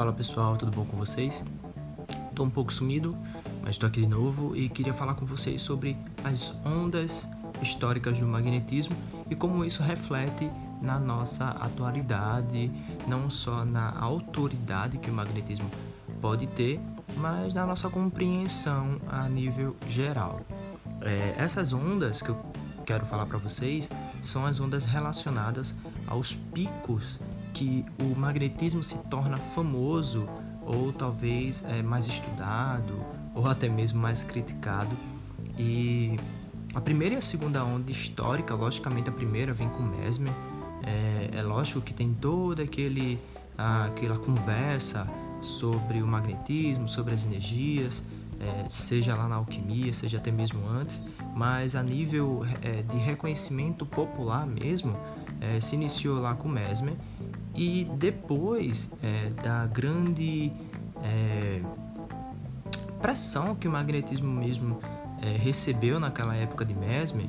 Fala pessoal, tudo bom com vocês? Tô um pouco sumido, mas estou aqui de novo e queria falar com vocês sobre as ondas históricas do magnetismo e como isso reflete na nossa atualidade, não só na autoridade que o magnetismo pode ter, mas na nossa compreensão a nível geral. É, essas ondas que eu quero falar para vocês são as ondas relacionadas aos picos que o magnetismo se torna famoso ou talvez é, mais estudado ou até mesmo mais criticado. E a primeira e a segunda onda histórica, logicamente a primeira vem com Mesmer. É, é lógico que tem toda aquele, aquela conversa sobre o magnetismo, sobre as energias, é, seja lá na alquimia, seja até mesmo antes, mas a nível é, de reconhecimento popular mesmo, é, se iniciou lá com Mesmer e depois é, da grande é, pressão que o magnetismo mesmo é, recebeu naquela época de Mesmer,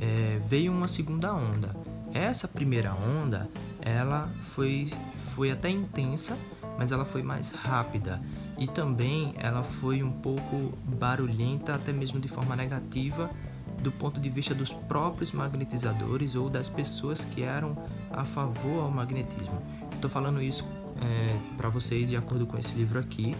é, veio uma segunda onda. Essa primeira onda, ela foi, foi até intensa, mas ela foi mais rápida e também ela foi um pouco barulhenta, até mesmo de forma negativa, do ponto de vista dos próprios magnetizadores ou das pessoas que eram a favor ao magnetismo. Estou falando isso é, para vocês de acordo com esse livro aqui,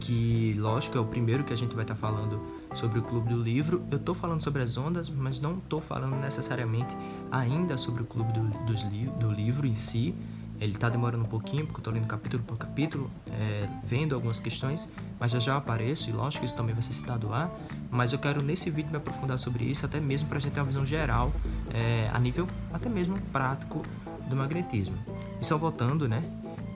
que lógico é o primeiro que a gente vai estar tá falando sobre o clube do livro. Eu estou falando sobre as ondas, mas não estou falando necessariamente ainda sobre o clube do, dos, do livro em si. Ele está demorando um pouquinho, porque eu estou lendo capítulo por capítulo, é, vendo algumas questões, mas já já apareço, e lógico que isso também vai ser citado lá. Mas eu quero nesse vídeo me aprofundar sobre isso, até mesmo para a gente ter uma visão geral, é, a nível até mesmo prático do magnetismo. E só voltando, né?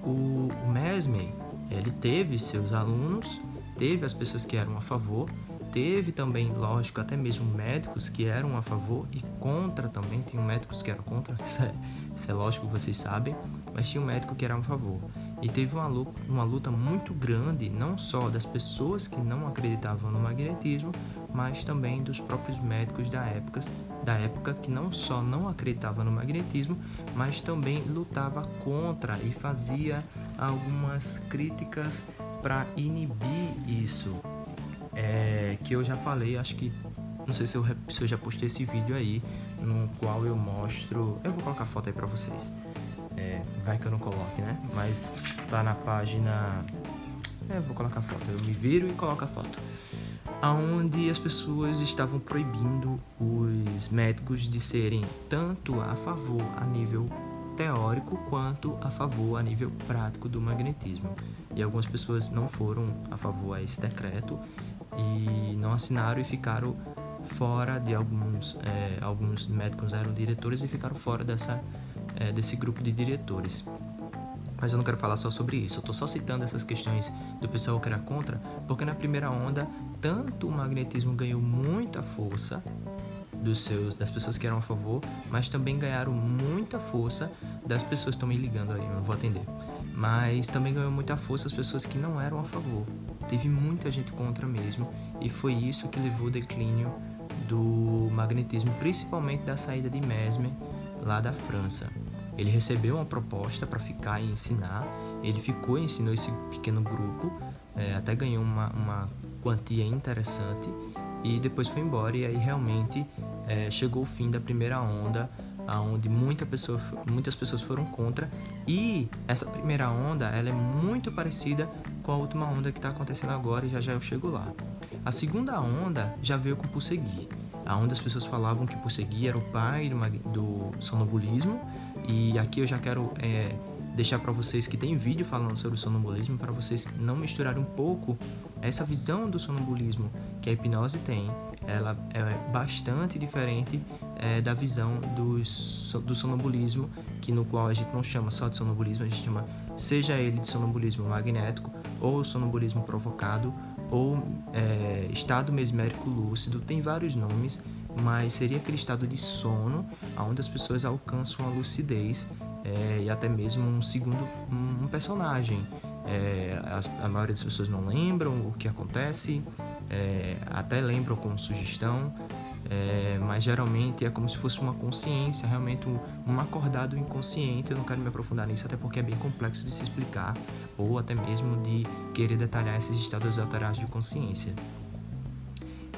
O, o Mesmer, ele teve seus alunos, teve as pessoas que eram a favor, teve também, lógico, até mesmo médicos que eram a favor e contra também. Tem médicos que eram contra, isso é, isso é lógico, vocês sabem, mas tinha um médico que era a favor. E teve uma luta, uma luta muito grande, não só das pessoas que não acreditavam no magnetismo, mas também dos próprios médicos da época, da época que não só não acreditavam no magnetismo, mas também lutava contra e fazia algumas críticas para inibir isso é, que eu já falei, acho que não sei se eu, se eu já postei esse vídeo aí, no qual eu mostro. Eu vou colocar a foto aí pra vocês. É, vai que eu não coloque, né? Mas tá na página. É, eu vou colocar a foto. Eu me viro e coloco a foto. Aonde as pessoas estavam proibindo os médicos de serem tanto a favor a nível teórico quanto a favor a nível prático do magnetismo. E algumas pessoas não foram a favor a esse decreto e não assinaram e ficaram fora de alguns é, alguns médicos eram diretores e ficaram fora dessa é, desse grupo de diretores. Mas eu não quero falar só sobre isso eu estou só citando essas questões do pessoal que era contra porque na primeira onda tanto o magnetismo ganhou muita força dos seus das pessoas que eram a favor mas também ganharam muita força das pessoas estão me ligando aí eu não vou atender mas também ganhou muita força as pessoas que não eram a favor. Teve muita gente contra mesmo, e foi isso que levou ao declínio do magnetismo, principalmente da saída de Mesmer lá da França. Ele recebeu uma proposta para ficar e ensinar, ele ficou e ensinou esse pequeno grupo, é, até ganhou uma, uma quantia interessante e depois foi embora. E aí realmente é, chegou o fim da primeira onda aonde muita pessoa, muitas pessoas foram contra. E essa primeira onda ela é muito parecida com a última onda que está acontecendo agora e já já eu chego lá. A segunda onda já veio com Pussegui, aonde as pessoas falavam que Pussegui era o pai do, do sonambulismo. E aqui eu já quero é, deixar para vocês que tem vídeo falando sobre o sonambulismo para vocês não misturarem um pouco essa visão do sonambulismo que a hipnose tem. Ela é bastante diferente é, da visão do, sonambulismo, que no qual a gente não chama só de sonambulismo, a gente chama seja ele de sonambulismo magnético ou sonambulismo provocado ou é, estado mesmérico lúcido, tem vários nomes, mas seria aquele estado de sono onde as pessoas alcançam a lucidez é, e até mesmo um segundo um personagem. É, a, a maioria das pessoas não lembram o que acontece, é, até lembram com sugestão, é, mas geralmente é como se fosse uma consciência, realmente um, um, acordado inconsciente. Eu não quero me aprofundar nisso, até porque é bem complexo de se explicar, ou até mesmo de querer detalhar esses estados alterados de consciência.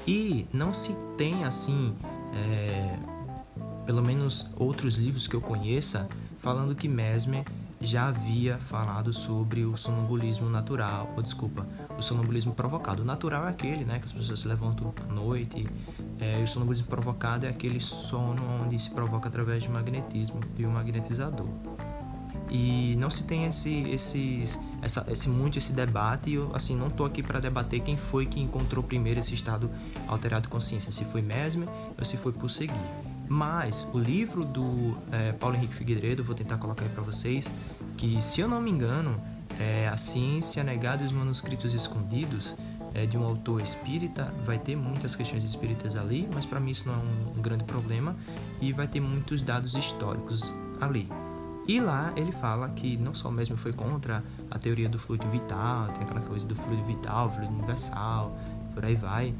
E não se tem assim, é, pelo menos outros livros que eu conheça, falando que Mesmer já havia falado sobre o sonambulismo natural, ou desculpa, o sonambulismo provocado. O natural é aquele, né, que as pessoas se levantam à noite, é, o sonambulismo provocado é aquele sono onde se provoca através de magnetismo, de um magnetizador. E não se tem esse, esses, essa, esse muito esse debate. Eu, assim, não estou aqui para debater quem foi que encontrou primeiro esse estado alterado de consciência, se foi Mesmer ou se foi por seguir. Mas o livro do é, Paulo Henrique Figueiredo, vou tentar colocar aí para vocês, que se eu não me engano, é A Ciência Negada e os Manuscritos Escondidos, é de um autor espírita, vai ter muitas questões espíritas ali, mas para mim isso não é um, grande problema, e vai ter muitos dados históricos ali. E lá ele fala que não só mesmo foi contra a teoria do fluido vital, tem aquela coisa do fluido vital, fluido universal, por aí vai.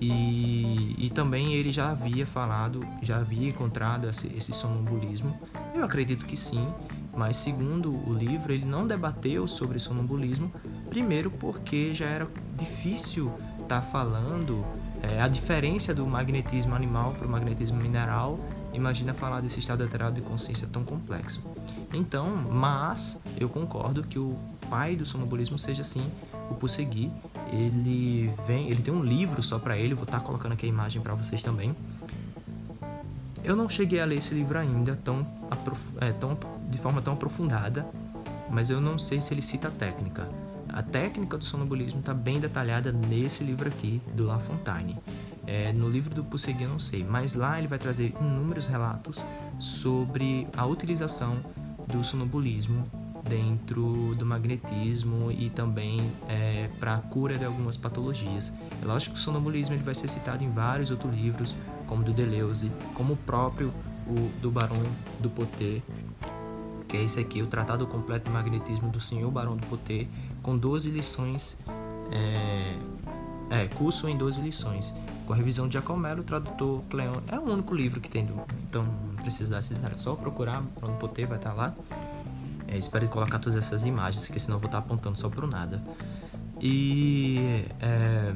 E, e também ele já havia falado, já havia encontrado esse, esse sonambulismo. Eu acredito que sim, mas segundo o livro, ele não debateu sobre sonambulismo, primeiro porque já era difícil estar tá falando é, a diferença do magnetismo animal para o magnetismo mineral. Imagina falar desse estado alterado de consciência tão complexo. Então, mas eu concordo que o pai do sonambulismo seja sim o Pussegui. Ele vem, ele tem um livro só para ele, vou estar tá colocando aqui a imagem para vocês também. Eu não cheguei a ler esse livro ainda tão, é, tão, de forma tão aprofundada, mas eu não sei se ele cita a técnica. A técnica do sonambulismo está bem detalhada nesse livro aqui, do La Fontaine. É, no livro do Pussegui eu não sei, mas lá ele vai trazer inúmeros relatos sobre a utilização do sonambulismo dentro do magnetismo e também é, para a cura de algumas patologias. É lógico que o sonambulismo ele vai ser citado em vários outros livros, como do Deleuze, como o próprio o, do Barão do Poté, que é esse aqui, o Tratado Completo de Magnetismo do Senhor Barão do Poté, com 12 lições, é, é, curso em 12 lições, com a revisão de Giacomello, o tradutor Cleon. É o único livro que tem, do, então não precisa dar essa só procurar, Barão do Poté vai estar lá. É, espero colocar todas essas imagens, porque senão eu vou estar apontando só pro nada. E é,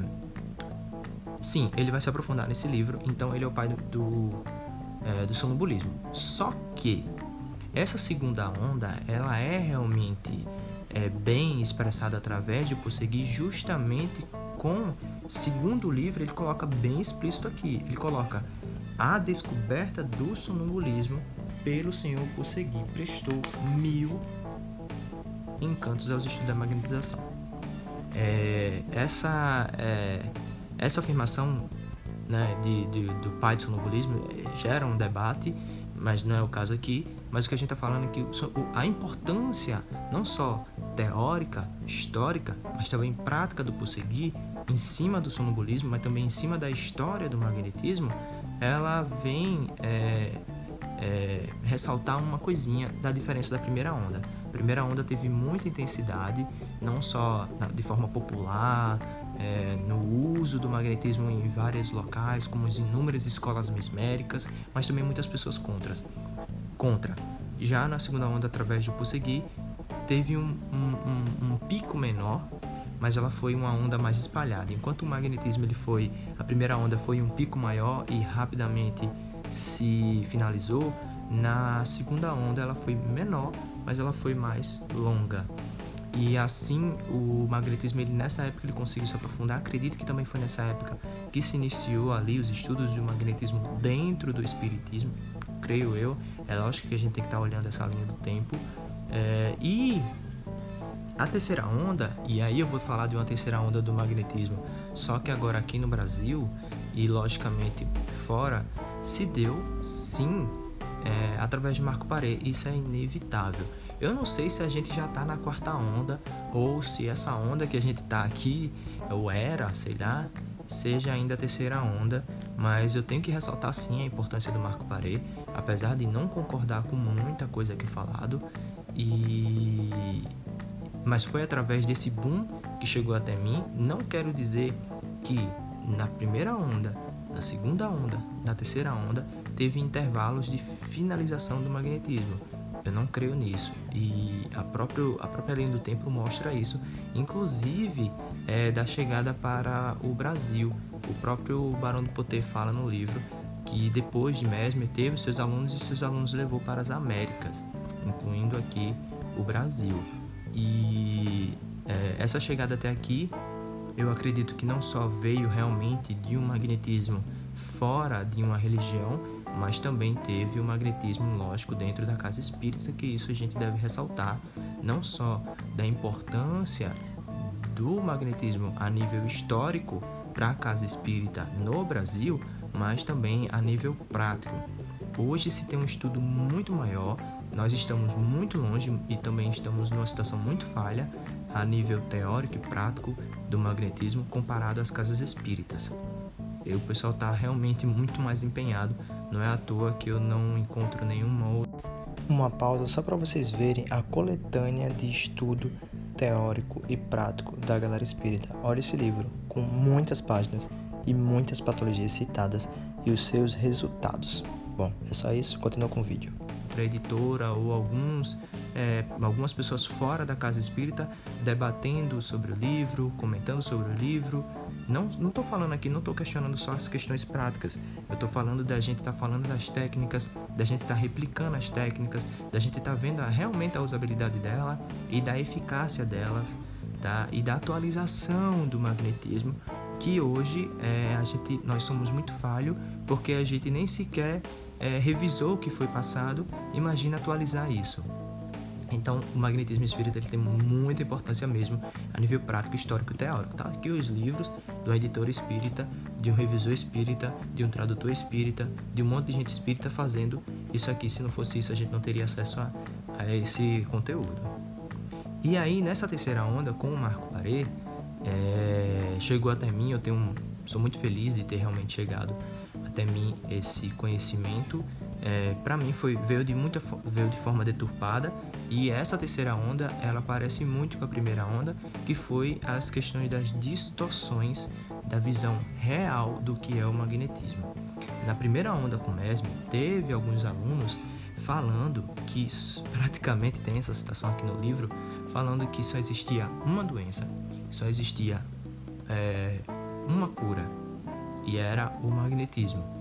sim, ele vai se aprofundar nesse livro, então ele é o pai do, do, é, do sonambulismo. Só que essa segunda onda, ela é realmente é, bem expressada através de prosseguir justamente com, segundo o livro, ele coloca bem explícito aqui, ele coloca a descoberta do sonambulismo pelo senhor Consegui prestou mil encantos aos estudos da magnetização. É, essa, é, essa afirmação né, de, de, do pai do sonambulismo é, gera um debate, mas não é o caso aqui. Mas o que a gente está falando é que a importância, não só teórica, histórica, mas também prática do prosseguir, em cima do sonambulismo, mas também em cima da história do magnetismo, ela vem é, é, ressaltar uma coisinha da diferença da primeira onda. A primeira onda teve muita intensidade, não só de forma popular, é, no uso do magnetismo em vários locais, como as inúmeras escolas mesméricas, mas também muitas pessoas contras, contra. Já na segunda onda, através do Pussegui, teve um, um, um, um pico menor, mas ela foi uma onda mais espalhada. Enquanto o magnetismo ele foi, a primeira onda foi um pico maior e rapidamente se finalizou, na segunda onda ela foi menor, mas ela foi mais longa. E assim, o magnetismo, ele, nessa época, ele conseguiu se aprofundar. Acredito que também foi nessa época que se iniciou ali os estudos do magnetismo dentro do espiritismo, creio eu. É lógico que a gente tem que estar olhando essa linha do tempo. É, e a terceira onda, e aí eu vou falar de uma terceira onda do magnetismo, só que agora aqui no Brasil e logicamente fora, se deu sim é, através de Marco Paré. Isso é inevitável. Eu não sei se a gente já está na quarta onda ou se essa onda que a gente está aqui, ou era, sei lá, seja ainda a terceira onda, mas eu tenho que ressaltar sim a importância do Marco Paré, apesar de não concordar com muita coisa que é falado, e mas foi através desse boom que chegou até mim. Não quero dizer que na primeira onda na segunda onda, na terceira onda, teve intervalos de finalização do magnetismo. Eu não creio nisso. E a, própria a própria linha do tempo mostra isso, inclusive é, da chegada para o Brasil. O próprio Barão do Poter fala no livro que depois de Mesmer teve seus alunos e seus alunos levou para as Américas, incluindo aqui o Brasil. E é, essa chegada até aqui eu acredito que não só veio realmente de um magnetismo fora de uma religião, mas também teve o um magnetismo lógico dentro da casa espírita, que isso a gente deve ressaltar, não só da importância do magnetismo a nível histórico para a casa espírita no Brasil, mas também a nível prático. Hoje se tem um estudo muito maior, nós estamos muito longe e também estamos numa situação muito falha a nível teórico e prático do magnetismo comparado às casas espíritas. E o pessoal está realmente muito mais empenhado, não é à toa que eu não encontro nenhuma outra. Uma pausa só para vocês verem a coletânea de estudo teórico e prático da galera espírita. Olha esse livro, com muitas páginas e muitas patologias citadas e os seus resultados. Bom, é só isso, continua com o vídeo. Outra editora ou alguns é, algumas pessoas fora da casa espírita debatendo sobre o livro, comentando sobre o livro. Não estou falando aqui, não estou questionando só as questões práticas. Eu estou falando da gente estar tá falando das técnicas, da gente estar tá replicando as técnicas, da gente estar tá vendo a, realmente a usabilidade dela e da eficácia dela, tá? E da atualização do magnetismo, que hoje é, a gente, nós somos muito falho porque a gente nem sequer é, revisou o que foi passado. Imagina atualizar isso. Então, o magnetismo espírita ele tem muita importância mesmo a nível prático, histórico e teórico. Tá aqui os livros do editor espírita, de um revisor espírita, de um tradutor espírita, de um monte de gente espírita fazendo isso aqui. Se não fosse isso, a gente não teria acesso a, a esse conteúdo. E aí, nessa terceira onda, com o Marco Larê, é, chegou até mim, eu tenho sou muito feliz de ter realmente chegado até mim esse conhecimento. É, para mim foi veio de muita veio de forma deturpada e essa terceira onda ela parece muito com a primeira onda que foi as questões das distorções da visão real do que é o magnetismo. Na primeira onda com Mesmer teve alguns alunos falando que praticamente tem essa citação aqui no livro falando que só existia uma doença só existia é, uma cura e era o magnetismo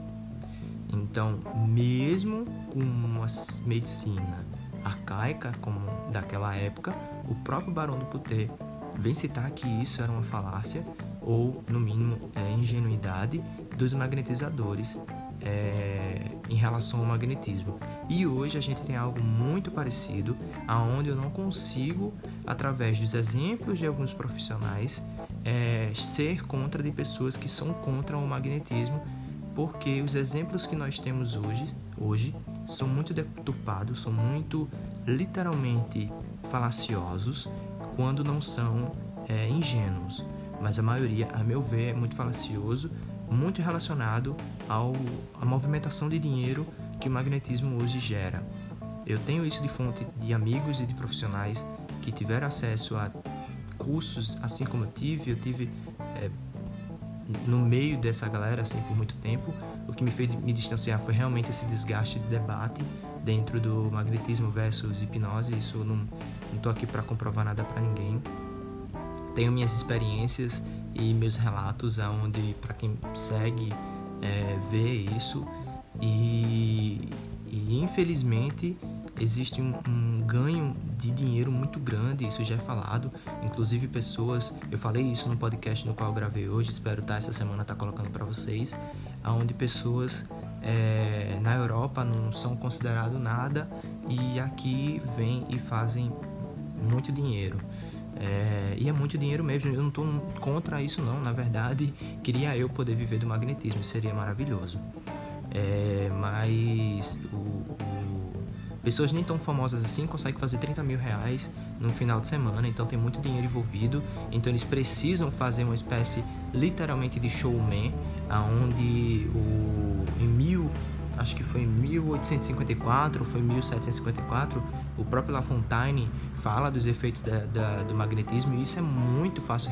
então, mesmo com uma medicina arcaica como daquela época, o próprio Barão do Puté vem citar que isso era uma falácia ou, no mínimo, é, ingenuidade dos magnetizadores é, em relação ao magnetismo. E hoje a gente tem algo muito parecido, aonde eu não consigo, através dos exemplos de alguns profissionais, é, ser contra de pessoas que são contra o magnetismo porque os exemplos que nós temos hoje, hoje são muito deturpados, são muito literalmente falaciosos quando não são é, ingênuos. Mas a maioria, a meu ver, é muito falacioso, muito relacionado ao, à movimentação de dinheiro que o magnetismo hoje gera. Eu tenho isso de fonte de amigos e de profissionais que tiveram acesso a cursos assim como eu tive. Eu tive é, no meio dessa galera assim por muito tempo, o que me fez me distanciar foi realmente esse desgaste de debate dentro do magnetismo versus hipnose. Isso eu não tô aqui para comprovar nada para ninguém. Tenho minhas experiências e meus relatos aonde para quem segue é, vê isso e, e infelizmente existe um, um, ganho de dinheiro muito grande, isso já é falado. Inclusive pessoas, eu falei isso no podcast no qual gravei hoje, espero estar tá, essa semana estar tá colocando para vocês, aonde pessoas é, na Europa não são considerados nada e aqui vêm e fazem muito dinheiro. É, e é muito dinheiro mesmo, eu não estou contra isso não, na verdade, queria eu poder viver do magnetismo, seria maravilhoso. É, mas o, o Pessoas nem tão famosas assim conseguem fazer 30 mil reais no final de semana, então tem muito dinheiro envolvido. Então eles precisam fazer uma espécie literalmente de showman, aonde o em mil acho que foi em 1854 foi 1754 o próprio La Fontaine fala dos efeitos da, da, do magnetismo e isso é muito fácil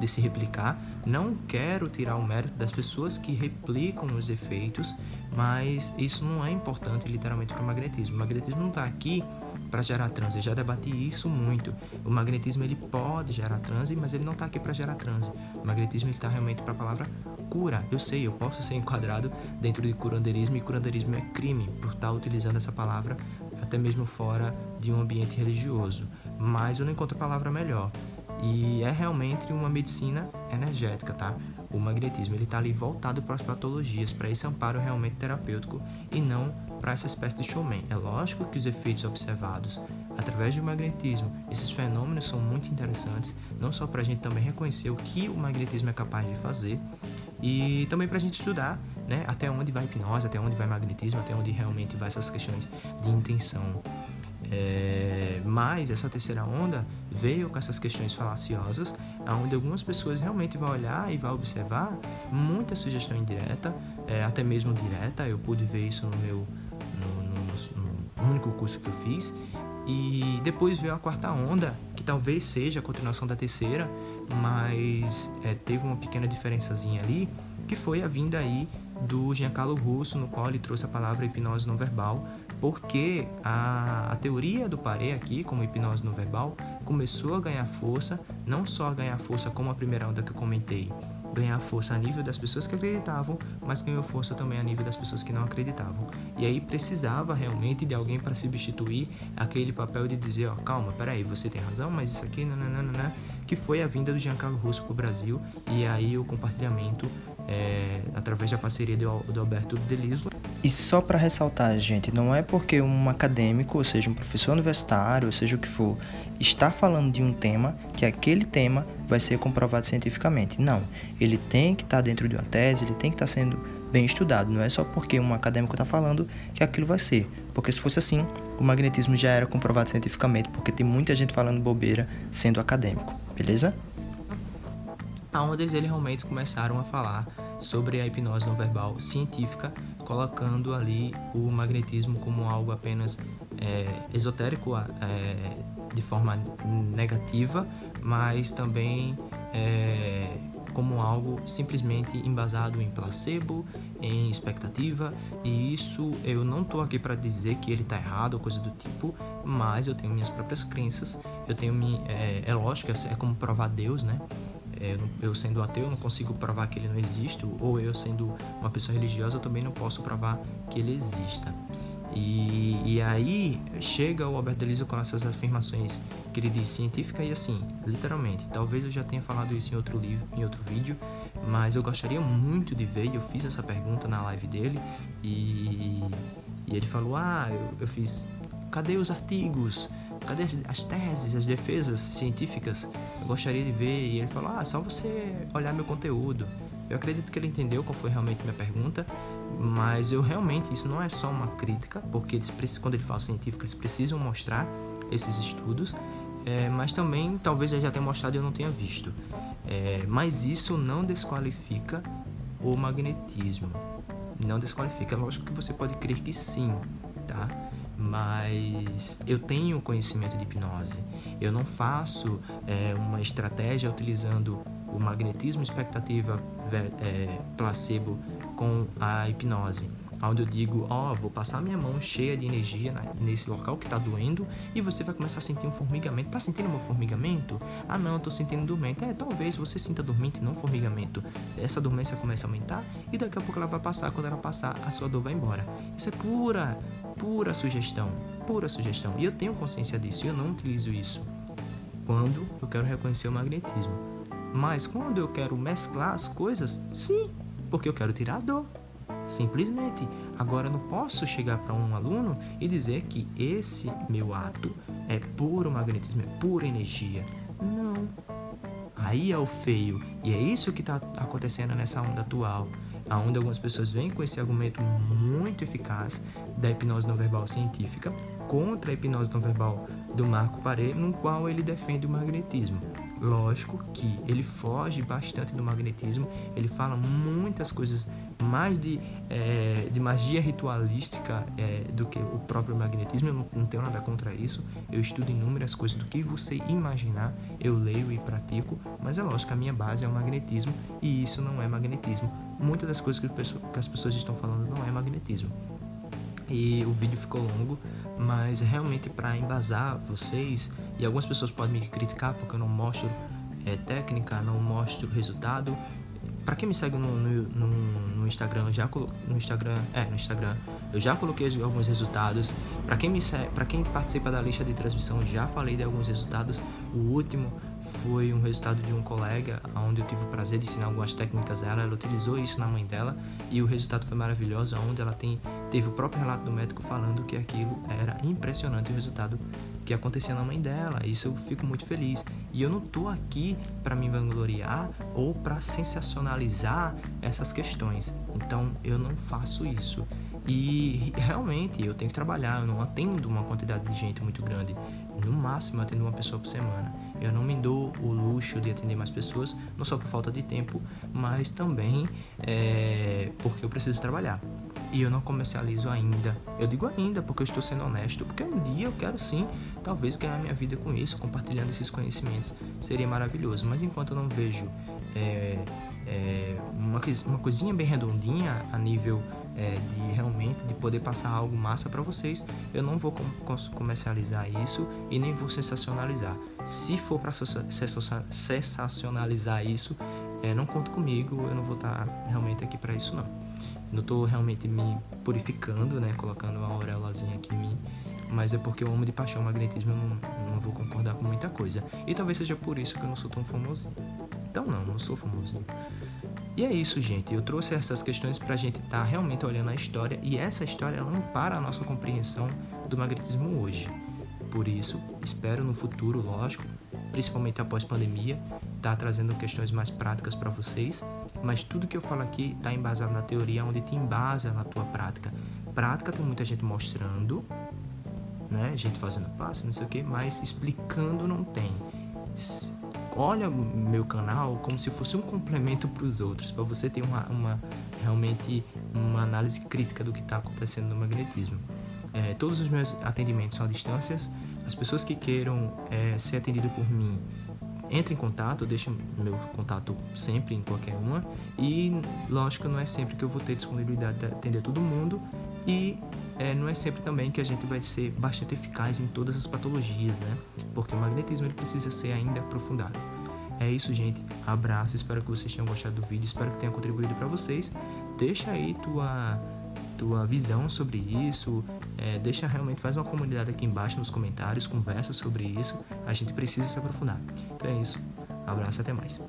de se replicar. Não quero tirar o mérito das pessoas que replicam os efeitos, mas isso não é importante literalmente para o magnetismo. O magnetismo não está aqui para gerar transe. Eu já debati isso muito. O magnetismo ele pode gerar transe, mas ele não está aqui para gerar transe. O magnetismo está realmente para a palavra cura. Eu sei, eu posso ser enquadrado dentro de curandeirismo e curandeirismo é crime por estar tá utilizando essa palavra até mesmo fora de um ambiente religioso. Mas eu não encontro palavra melhor. E é realmente uma medicina energética, tá? O magnetismo ele está ali voltado para as patologias, para esse amparo realmente terapêutico e não para essa espécie de showman. É lógico que os efeitos observados através do magnetismo, esses fenômenos são muito interessantes, não só para a gente também reconhecer o que o magnetismo é capaz de fazer, e também para a gente estudar né, até onde vai hipnose, até onde vai magnetismo, até onde realmente vai essas questões de intenção. É, mas essa terceira onda veio com essas questões falaciosas, onde algumas pessoas realmente vão olhar e vão observar muita sugestão indireta, é, até mesmo direta. Eu pude ver isso no meu no, no, no único curso que eu fiz. E depois veio a quarta onda, que talvez seja a continuação da terceira, mas é, teve uma pequena diferençazinha ali, que foi a vinda aí do Giancarlo Russo, no qual ele trouxe a palavra hipnose não verbal, porque a, a teoria do Paré aqui, como hipnose não verbal, começou a ganhar força, não só a ganhar força como a primeira onda que eu comentei, ganhar força a nível das pessoas que acreditavam, mas ganhou força também a nível das pessoas que não acreditavam. E aí precisava realmente de alguém para substituir aquele papel de dizer, ó, calma, peraí, você tem razão, mas isso aqui, nananana, que foi a vinda do Giancarlo Russo para o Brasil e aí o compartilhamento é, através da parceria do, do Alberto Delislo. E só para ressaltar, gente, não é porque um acadêmico, ou seja, um professor universitário, ou seja o que for, está falando de um tema que aquele tema vai ser comprovado cientificamente. Não, ele tem que estar tá dentro de uma tese, ele tem que estar tá sendo bem estudado. Não é só porque um acadêmico está falando que aquilo vai ser. Porque se fosse assim, o magnetismo já era comprovado cientificamente, porque tem muita gente falando bobeira sendo acadêmico, beleza? Aonde eles realmente começaram a falar sobre a hipnose não verbal científica, colocando ali o magnetismo como algo apenas é, esotérico é, de forma negativa, mas também é, como algo simplesmente embasado em placebo, em expectativa, e isso eu não estou aqui para dizer que ele está errado ou coisa do tipo, mas eu tenho minhas próprias crenças, eu tenho é, é lógico, é como provar Deus, né? É, eu sendo ateu não consigo provar que ele não existe, ou eu sendo uma pessoa religiosa eu também não posso provar que ele exista. E, e aí chega o Alberto Deleuze com essas afirmações que ele diz científica e assim, literalmente. Talvez eu já tenha falado isso em outro livro, em outro vídeo, mas eu gostaria muito de ver. E eu fiz essa pergunta na live dele e, e ele falou: Ah, eu, eu fiz. Cadê os artigos? Cadê as teses, as defesas científicas? Eu gostaria de ver. E ele falou: Ah, só você olhar meu conteúdo. Eu acredito que ele entendeu qual foi realmente minha pergunta, mas eu realmente, isso não é só uma crítica, porque eles, quando ele fala científico, eles precisam mostrar esses estudos, é, mas também talvez ele já tenha mostrado e eu não tenha visto. É, mas isso não desqualifica o magnetismo. Não desqualifica. É lógico que você pode crer que sim, tá? Mas eu tenho conhecimento de hipnose. Eu não faço é, uma estratégia utilizando o magnetismo expectativa é, placebo com a hipnose. Onde eu digo, ó, oh, vou passar minha mão cheia de energia nesse local que está doendo e você vai começar a sentir um formigamento. Tá sentindo meu formigamento? Ah, não, eu tô sentindo dormente. É, talvez você sinta dormente, não formigamento. Essa dormência começa a aumentar e daqui a pouco ela vai passar. Quando ela passar, a sua dor vai embora. Isso é pura, pura sugestão, pura sugestão. E eu tenho consciência disso e eu não utilizo isso quando eu quero reconhecer o magnetismo. Mas quando eu quero mesclar as coisas, sim, porque eu quero tirar a dor. Simplesmente. Agora eu não posso chegar para um aluno e dizer que esse meu ato é puro magnetismo, é pura energia. Não. Aí é o feio. E é isso que está acontecendo nessa onda atual. Onde algumas pessoas vêm com esse argumento muito eficaz da hipnose não verbal científica contra a hipnose não verbal do Marco Paré, no qual ele defende o magnetismo. Lógico que ele foge bastante do magnetismo, ele fala muitas coisas mais de, é, de magia ritualística é, do que o próprio magnetismo. Eu não, não, tenho nada contra isso. Eu estudo inúmeras coisas do que você imaginar, eu leio e pratico, mas é lógico a minha base é o magnetismo e isso não é magnetismo. Muitas das coisas que, que as pessoas estão falando não é magnetismo. E o vídeo ficou longo, mas realmente para embasar vocês, e algumas pessoas podem me criticar porque eu não mostro é, técnica, não mostro resultado, para quem me segue no, no, no, Instagram, já no Instagram, é, no Instagram, eu já coloquei alguns resultados. Para quem me segue, para quem participa da lista de transmissão, já falei de alguns resultados. O último foi um resultado de um colega, onde eu tive o prazer de ensinar algumas técnicas a ela. Ela utilizou isso na mãe dela e o resultado foi maravilhoso, onde ela tem, teve o próprio relato do médico falando que aquilo era impressionante o resultado que acontecia na mãe dela. Isso eu fico muito feliz. E eu não tô aqui para me vangloriar ou para sensacionalizar essas questões. Então eu não faço isso. E realmente eu tenho que trabalhar, eu não atendo uma quantidade de gente muito grande. No máximo eu atendo uma pessoa por semana. Eu não me dou o luxo de atender mais pessoas, não só por falta de tempo, mas também é, porque eu preciso trabalhar. E eu não comercializo ainda. Eu digo ainda porque eu estou sendo honesto, porque um dia eu quero sim, talvez ganhar minha vida com isso, compartilhando esses conhecimentos. Seria maravilhoso. Mas enquanto eu não vejo é, é, uma, uma coisinha bem redondinha a nível é, de realmente de poder passar algo massa para vocês, eu não vou com, comercializar isso e nem vou sensacionalizar. Se for para sensacionalizar isso, é, não conto comigo, eu não vou estar tá realmente aqui para isso não. Não estou realmente me purificando, né, colocando uma auréolazinha aqui em mim, mas é porque eu amo de paixão o magnetismo, eu não, não vou concordar com muita coisa. E talvez seja por isso que eu não sou tão famosinho. Então não, não sou famosinho. E é isso, gente. Eu trouxe essas questões para a gente estar tá realmente olhando a história e essa história ela não para a nossa compreensão do magnetismo hoje. Por isso, espero no futuro, lógico, principalmente após pandemia, estar tá trazendo questões mais práticas para vocês. Mas tudo que eu falo aqui está embasado na teoria, onde te embasa na tua prática. Prática tem muita gente mostrando, né? Gente fazendo passo, não sei o que, mas explicando não tem olha meu canal como se fosse um complemento para os outros, para você ter uma, uma, realmente uma análise crítica do que está acontecendo no magnetismo. É, todos os meus atendimentos são à distância. As pessoas que queiram é, ser atendidas por mim, entre em contato, deixa meu contato sempre em qualquer uma. E lógico, não é sempre que eu vou ter disponibilidade de atender todo mundo. E é, não é sempre também que a gente vai ser bastante eficaz em todas as patologias, né? Porque o magnetismo ele precisa ser ainda aprofundado. É isso, gente. Abraço, espero que vocês tenham gostado do vídeo, espero que tenha contribuído para vocês. Deixa aí tua tua visão sobre isso, é, deixa realmente, faz uma comunidade aqui embaixo nos comentários, conversa sobre isso, a gente precisa se aprofundar. Então é isso, abraço, até mais.